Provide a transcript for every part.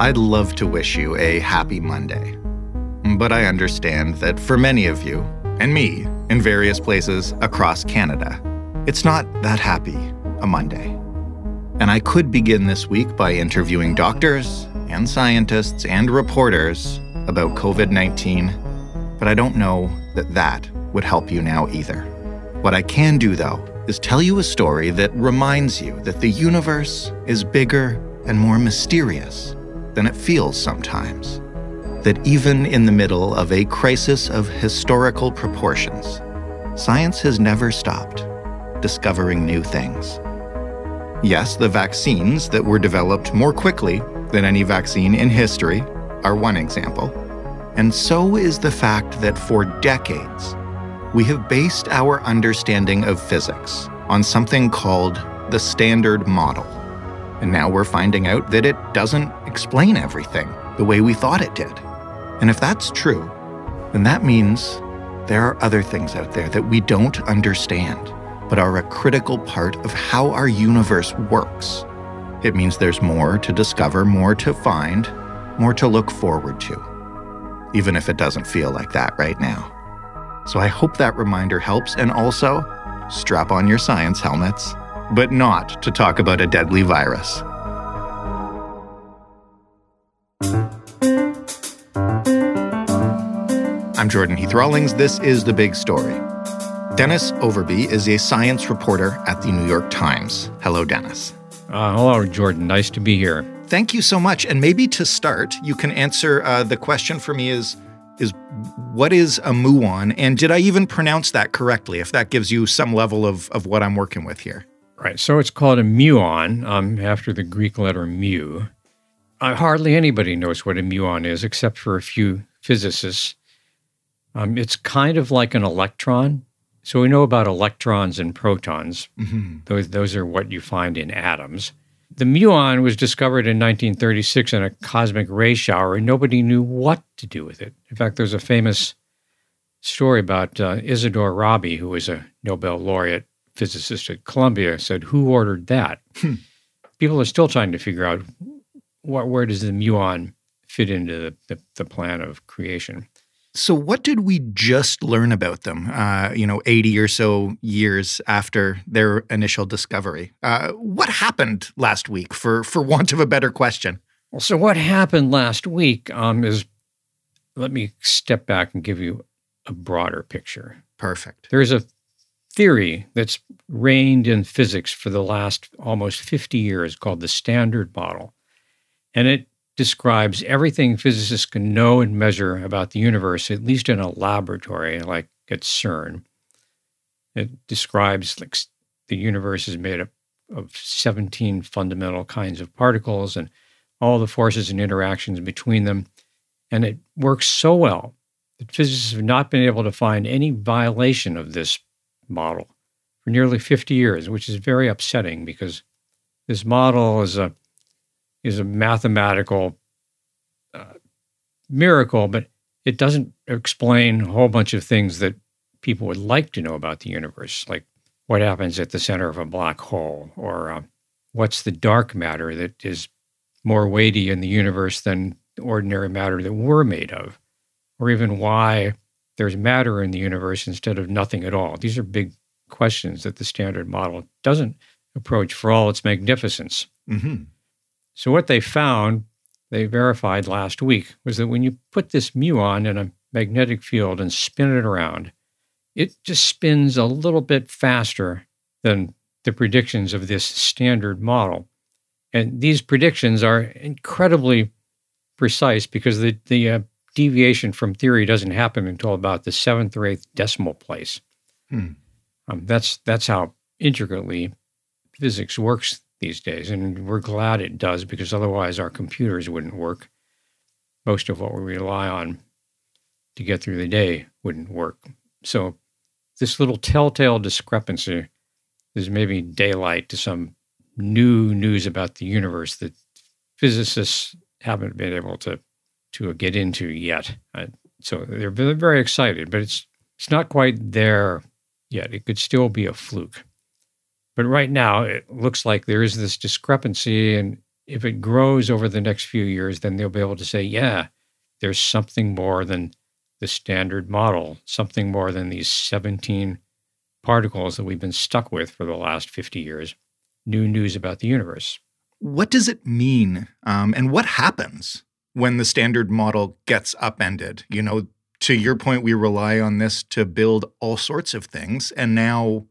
I'd love to wish you a happy Monday. But I understand that for many of you, and me, in various places across Canada, it's not that happy a Monday. And I could begin this week by interviewing doctors and scientists and reporters about COVID 19, but I don't know that that would help you now either. What I can do, though, is tell you a story that reminds you that the universe is bigger and more mysterious than it feels sometimes. That even in the middle of a crisis of historical proportions, science has never stopped discovering new things. Yes, the vaccines that were developed more quickly than any vaccine in history are one example. And so is the fact that for decades, we have based our understanding of physics on something called the Standard Model. And now we're finding out that it doesn't explain everything the way we thought it did. And if that's true, then that means there are other things out there that we don't understand, but are a critical part of how our universe works. It means there's more to discover, more to find, more to look forward to, even if it doesn't feel like that right now. So I hope that reminder helps, and also strap on your science helmets but not to talk about a deadly virus. I'm Jordan Heath Rawlings. This is The Big Story. Dennis Overbye is a science reporter at the New York Times. Hello, Dennis. Uh, hello, Jordan. Nice to be here. Thank you so much. And maybe to start, you can answer uh, the question for me is is what is a muon? And did I even pronounce that correctly? If that gives you some level of, of what I'm working with here. Right. So it's called a muon um, after the Greek letter mu. Uh, hardly anybody knows what a muon is except for a few physicists. Um, it's kind of like an electron. So we know about electrons and protons. Mm-hmm. Those, those are what you find in atoms. The muon was discovered in 1936 in a cosmic ray shower, and nobody knew what to do with it. In fact, there's a famous story about uh, Isidore Rabi, who was a Nobel laureate physicist at Columbia said, "Who ordered that?" Hmm. People are still trying to figure out what, where does the muon fit into the, the, the, plan of creation. So, what did we just learn about them? Uh, you know, eighty or so years after their initial discovery, uh, what happened last week? For for want of a better question. Well, so what happened last week um, is, let me step back and give you a broader picture. Perfect. There's a theory that's reigned in physics for the last almost 50 years called the Standard Model. And it describes everything physicists can know and measure about the universe, at least in a laboratory like at CERN. It describes like the universe is made up of 17 fundamental kinds of particles and all the forces and interactions between them. And it works so well that physicists have not been able to find any violation of this model for nearly 50 years, which is very upsetting because this model is a is a mathematical uh, miracle, but it doesn't explain a whole bunch of things that people would like to know about the universe, like what happens at the center of a black hole, or uh, what's the dark matter that is more weighty in the universe than ordinary matter that we're made of, or even why there's matter in the universe instead of nothing at all? These are big questions that the standard model doesn't approach for all its magnificence. Mm-hmm. So, what they found, they verified last week, was that when you put this muon in a magnetic field and spin it around, it just spins a little bit faster than the predictions of this standard model. And these predictions are incredibly precise because the, the uh, deviation from theory doesn't happen until about the seventh or eighth decimal place. Hmm. Um, that's that's how intricately physics works these days, and we're glad it does because otherwise our computers wouldn't work. Most of what we rely on to get through the day wouldn't work. So this little telltale discrepancy is maybe daylight to some new news about the universe that physicists haven't been able to to get into yet. Uh, so they're very excited, but it's it's not quite there yet. It could still be a fluke. But right now, it looks like there is this discrepancy, and if it grows over the next few years, then they'll be able to say, yeah, there's something more than the standard model, something more than these 17 particles that we've been stuck with for the last 50 years. New news about the universe. What does it mean? Um, and what happens when the standard model gets upended? You know, to your point, we rely on this to build all sorts of things. And now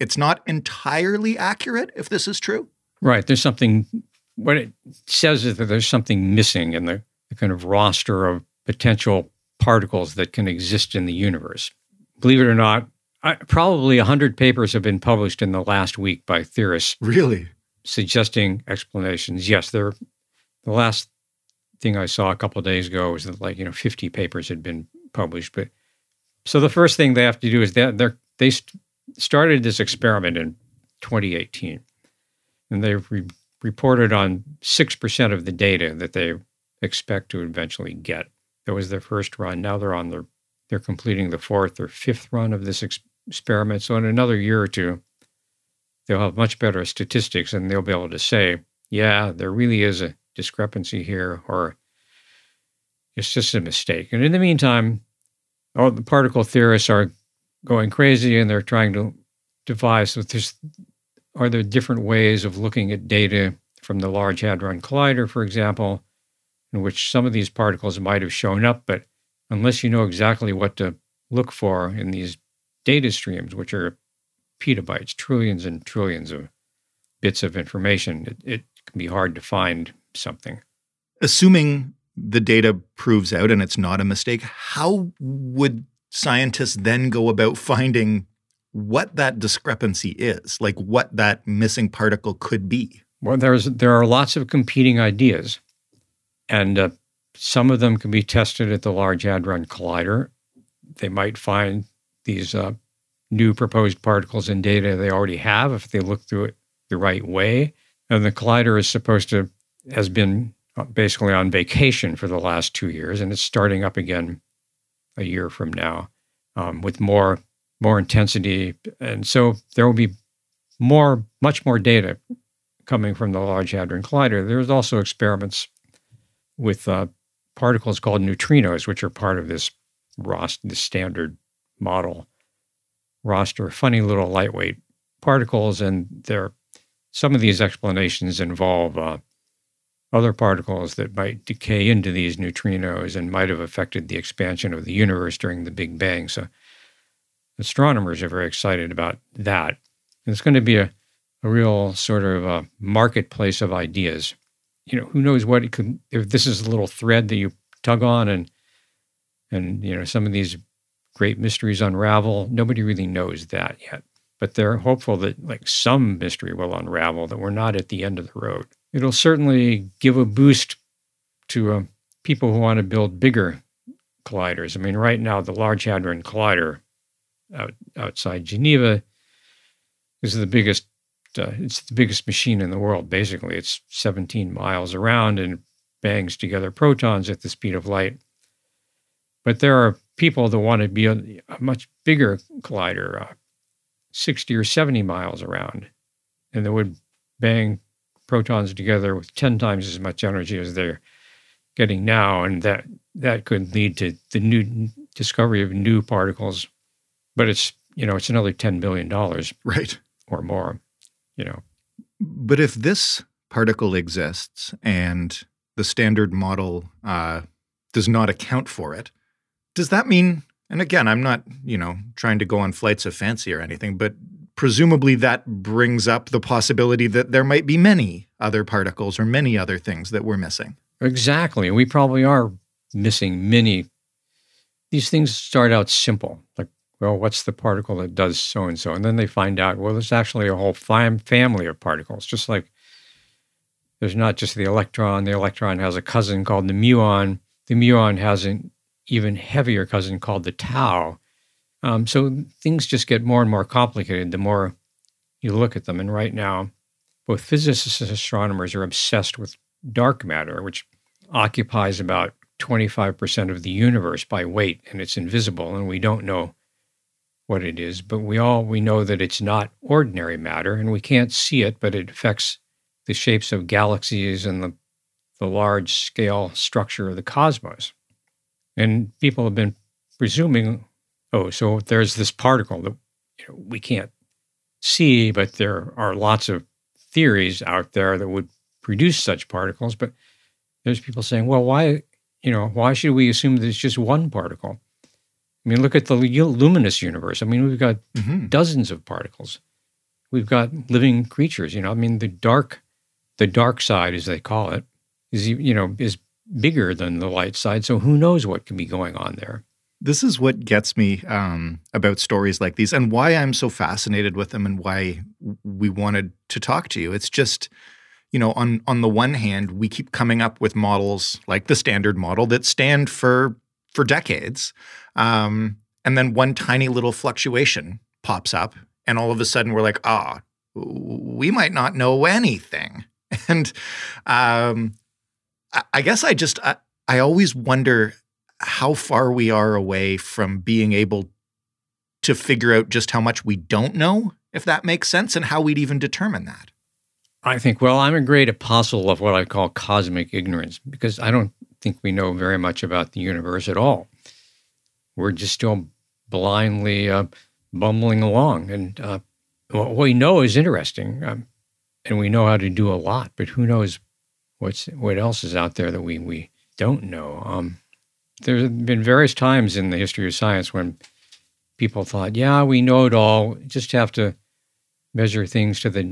it's not entirely accurate if this is true. Right. There's something, what it says is that there's something missing in the, the kind of roster of potential particles that can exist in the universe. Believe it or not, I, probably 100 papers have been published in the last week by theorists. Really? Suggesting explanations. Yes, there. The last thing I saw a couple days ago was that like you know 50 papers had been published. But so the first thing they have to do is that they they started this experiment in 2018, and they've re- reported on six percent of the data that they expect to eventually get. That was their first run. Now they're on their they're completing the fourth or fifth run of this ex- experiment. So in another year or two, they'll have much better statistics and they'll be able to say, yeah, there really is a discrepancy here, or it's just a mistake. And in the meantime, all the particle theorists are going crazy and they're trying to devise so there's are there different ways of looking at data from the Large Hadron Collider, for example, in which some of these particles might have shown up, but unless you know exactly what to look for in these data streams, which are petabytes, trillions and trillions of bits of information, it, it can be hard to find something. Assuming the data proves out and it's not a mistake, how would scientists then go about finding what that discrepancy is, like what that missing particle could be? Well, there's there are lots of competing ideas, and uh, some of them can be tested at the Large Hadron Collider. They might find these uh, new proposed particles in data they already have if they look through it the right way. And the collider is supposed to has been uh, basically on vacation for the last two years, and it's starting up again a year from now um, with more more intensity, and so there will be more, much more data coming from the Large Hadron Collider. There's also experiments with uh, particles called neutrinos, which are part of this ROS, the standard model roster. Funny little lightweight particles, and there some of these explanations involve uh, other particles that might decay into these neutrinos and might have affected the expansion of the universe during the Big Bang. So astronomers are very excited about that. And it's going to be a, a real sort of a marketplace of ideas. You know, who knows what it could if this is a little thread that you tug on and and you know some of these great mysteries unravel. Nobody really knows that yet. But they're hopeful that like some mystery will unravel, that we're not at the end of the road it'll certainly give a boost to uh, people who want to build bigger colliders. I mean, right now, the Large Hadron Collider out, outside Geneva is the biggest. Uh, it's the biggest machine in the world. Basically, it's 17 miles around and bangs together protons at the speed of light. But there are people that want to be a, a much bigger collider, uh, 60 or 70 miles around, and that would bang protons together with 10 times as much energy as they're getting now. And that, that could lead to the new discovery of new particles. But it's, you know, it's another $10 billion. Right. Or more, you know. But if this particle exists and the standard model uh, does not account for it, does that mean and again, I'm not, you know, trying to go on flights of fancy or anything, but presumably that brings up the possibility that there might be many other particles or many other things that we're missing. Exactly. We probably are missing many. These things start out simple, like, well, what's the particle that does so and so? And then they find out, well, there's actually a whole fam- family of particles, just like there's not just the electron. The electron has a cousin called the muon. The muon has an even heavier cousin called the tau um, so things just get more and more complicated the more you look at them. And right now, both physicists and astronomers are obsessed with dark matter, which occupies about 25% of the universe by weight, and it's invisible, and we don't know what it is. But we all we know that it's not ordinary matter, and we can't see it, but it affects the shapes of galaxies and the, the large scale structure of the cosmos. And people have been presuming, oh, so there's this particle that you know, we can't see, but there are lots of theories out there that would produce such particles. But there's people saying, well, why, you know, why should we assume that it's just one particle? I mean, look at the luminous universe. I mean, we've got mm-hmm. dozens of particles. We've got living creatures. You know, I mean, the dark, the dark side, as they call it, is you know is bigger than the light side. So who knows what can be going on there? This is what gets me um, about stories like these, and why I'm so fascinated with them, and why we wanted to talk to you. It's just you know, on on the one hand, we keep coming up with models like the standard model that stand for for decades, um, and then one tiny little fluctuation pops up, and all of a sudden we're like, ah, we might not know anything. And um, I, I guess I just I, I always wonder how far we are away from being able to figure out just how much we don't know, if that makes sense, and how we'd even determine that. I think, well, I'm a great apostle of what I call cosmic ignorance because I don't think we know very much about the universe at all. We're just still blindly uh, bumbling along. And uh, what we know is interesting. Um, and we know how to do a lot, but who knows what's what else is out there that we, we don't know. Um, there have been various times in the history of science when people thought, yeah, we know it all, just have to measure things to the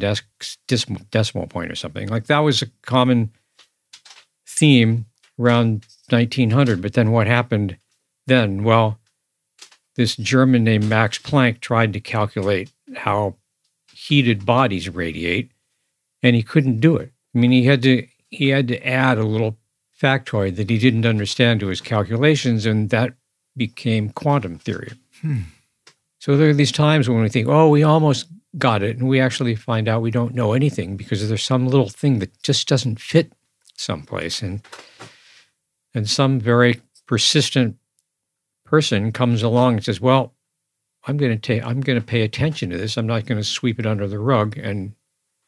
decimal, decimal point or something. Like that was a common theme around 1900. But then what happened then? Well, this German named Max Planck tried to calculate how heated bodies radiate, and he couldn't do it. I mean, he had to he had to add a little factoid that he didn't understand to his calculations, and that became quantum theory. Hmm. So there are these times when we think, oh, we almost got it. And we actually find out we don't know anything because there's some little thing that just doesn't fit someplace. And and some very persistent person comes along and says, Well, I'm gonna take I'm gonna pay attention to this. I'm not gonna sweep it under the rug and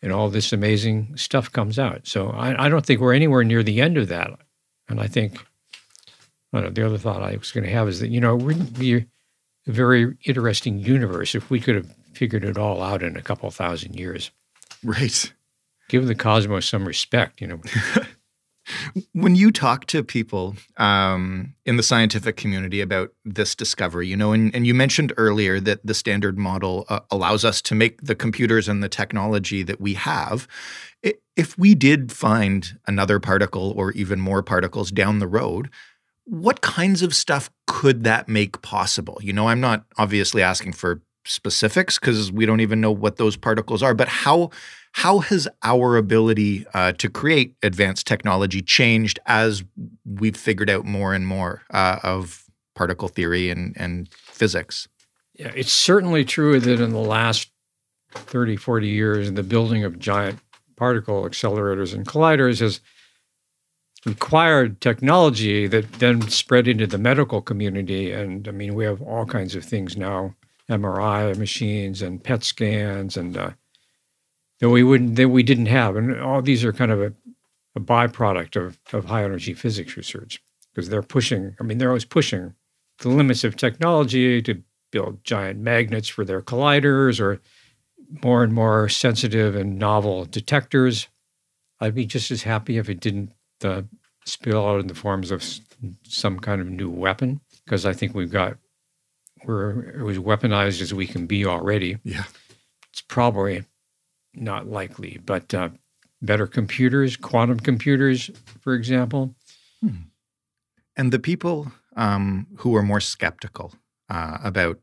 and all this amazing stuff comes out. So I, I don't think we're anywhere near the end of that. And I think I know, the other thought I was going to have is that, you know, it wouldn't be a very interesting universe if we could have figured it all out in a couple thousand years. Right. Give the cosmos some respect, you know. when you talk to people um, in the scientific community about this discovery, you know, and, and you mentioned earlier that the standard model uh, allows us to make the computers and the technology that we have. If we did find another particle or even more particles down the road, what kinds of stuff could that make possible? You know, I'm not obviously asking for specifics because we don't even know what those particles are. But how how has our ability uh, to create advanced technology changed as we've figured out more and more uh, of particle theory and, and physics? Yeah, it's certainly true that in the last 30, 40 years, the building of giant particle accelerators and colliders has required technology that then spread into the medical community. And I mean, we have all kinds of things now MRI machines and PET scans and uh, that we wouldn't that we didn't have, and all these are kind of a, a byproduct of of high energy physics research because they're pushing. I mean, they're always pushing the limits of technology to build giant magnets for their colliders or more and more sensitive and novel detectors. I'd be just as happy if it didn't uh, spill out in the forms of some kind of new weapon because I think we've got we're as weaponized as we can be already. Yeah, it's probably not likely, but uh, better computers, quantum computers, for example. Hmm. And the people um, who are more skeptical uh, about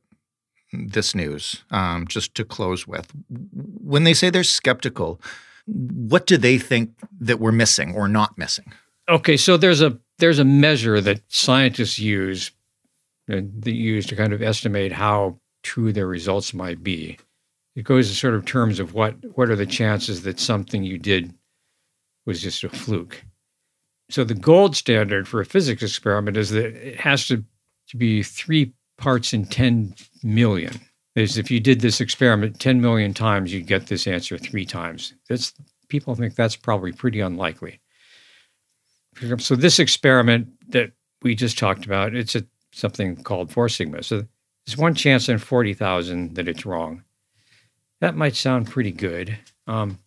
this news, um, just to close with, when they say they're skeptical, what do they think that we're missing or not missing? Okay, so there's a there's a measure that scientists use that use to kind of estimate how true their results might be. It goes in sort of terms of what what are the chances that something you did was just a fluke. So the gold standard for a physics experiment is that it has to, to be three parts in 10 million. Is if you did this experiment 10 million times, you'd get this answer three times. That's people think that's probably pretty unlikely. So this experiment that we just talked about, it's a, something called four sigma. So there's one chance in 40,000 that it's wrong. That might sound pretty good, um,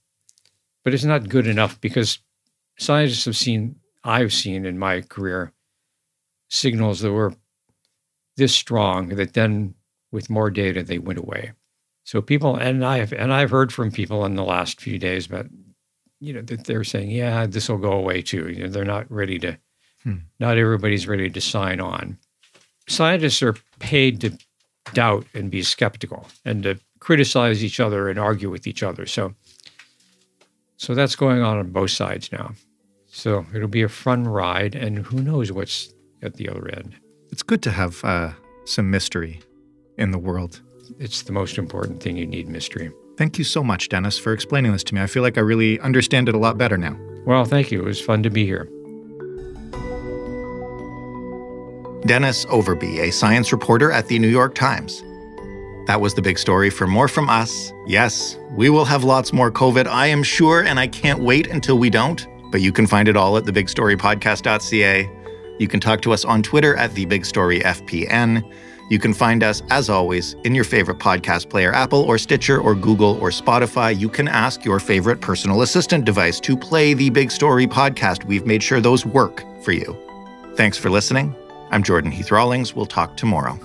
but it's not good enough because scientists have seen, I've seen in my career, signals that were this strong that then with more data they went away. So people and I've and I've heard from people in the last few days about you know that they're saying yeah this will go away too. You know, they're not ready to. Hmm. Not everybody's ready to sign on. Scientists are paid to doubt and be skeptical and to criticize each other and argue with each other. So so that's going on on both sides now. So it'll be a fun ride, and who knows what's at the other end. It's good to have uh, some mystery in the world. It's the most important thing. You need mystery. Thank you so much, Dennis, for explaining this to me. I feel like I really understand it a lot better now. Well, thank you. It was fun to be here. Dennis Overbye, a science reporter at the New York Times. That was the big story. For more from us, yes, we will have lots more COVID, I am sure, and I can't wait until we don't. But you can find it all at thebigstorypodcast.ca. You can talk to us on Twitter at thebigstoryfpn. You can find us, as always, in your favorite podcast player Apple or Stitcher or Google or Spotify. You can ask your favorite personal assistant device to play the Big Story podcast. We've made sure those work for you. Thanks for listening. I'm Jordan Heath Rawlings. We'll talk tomorrow.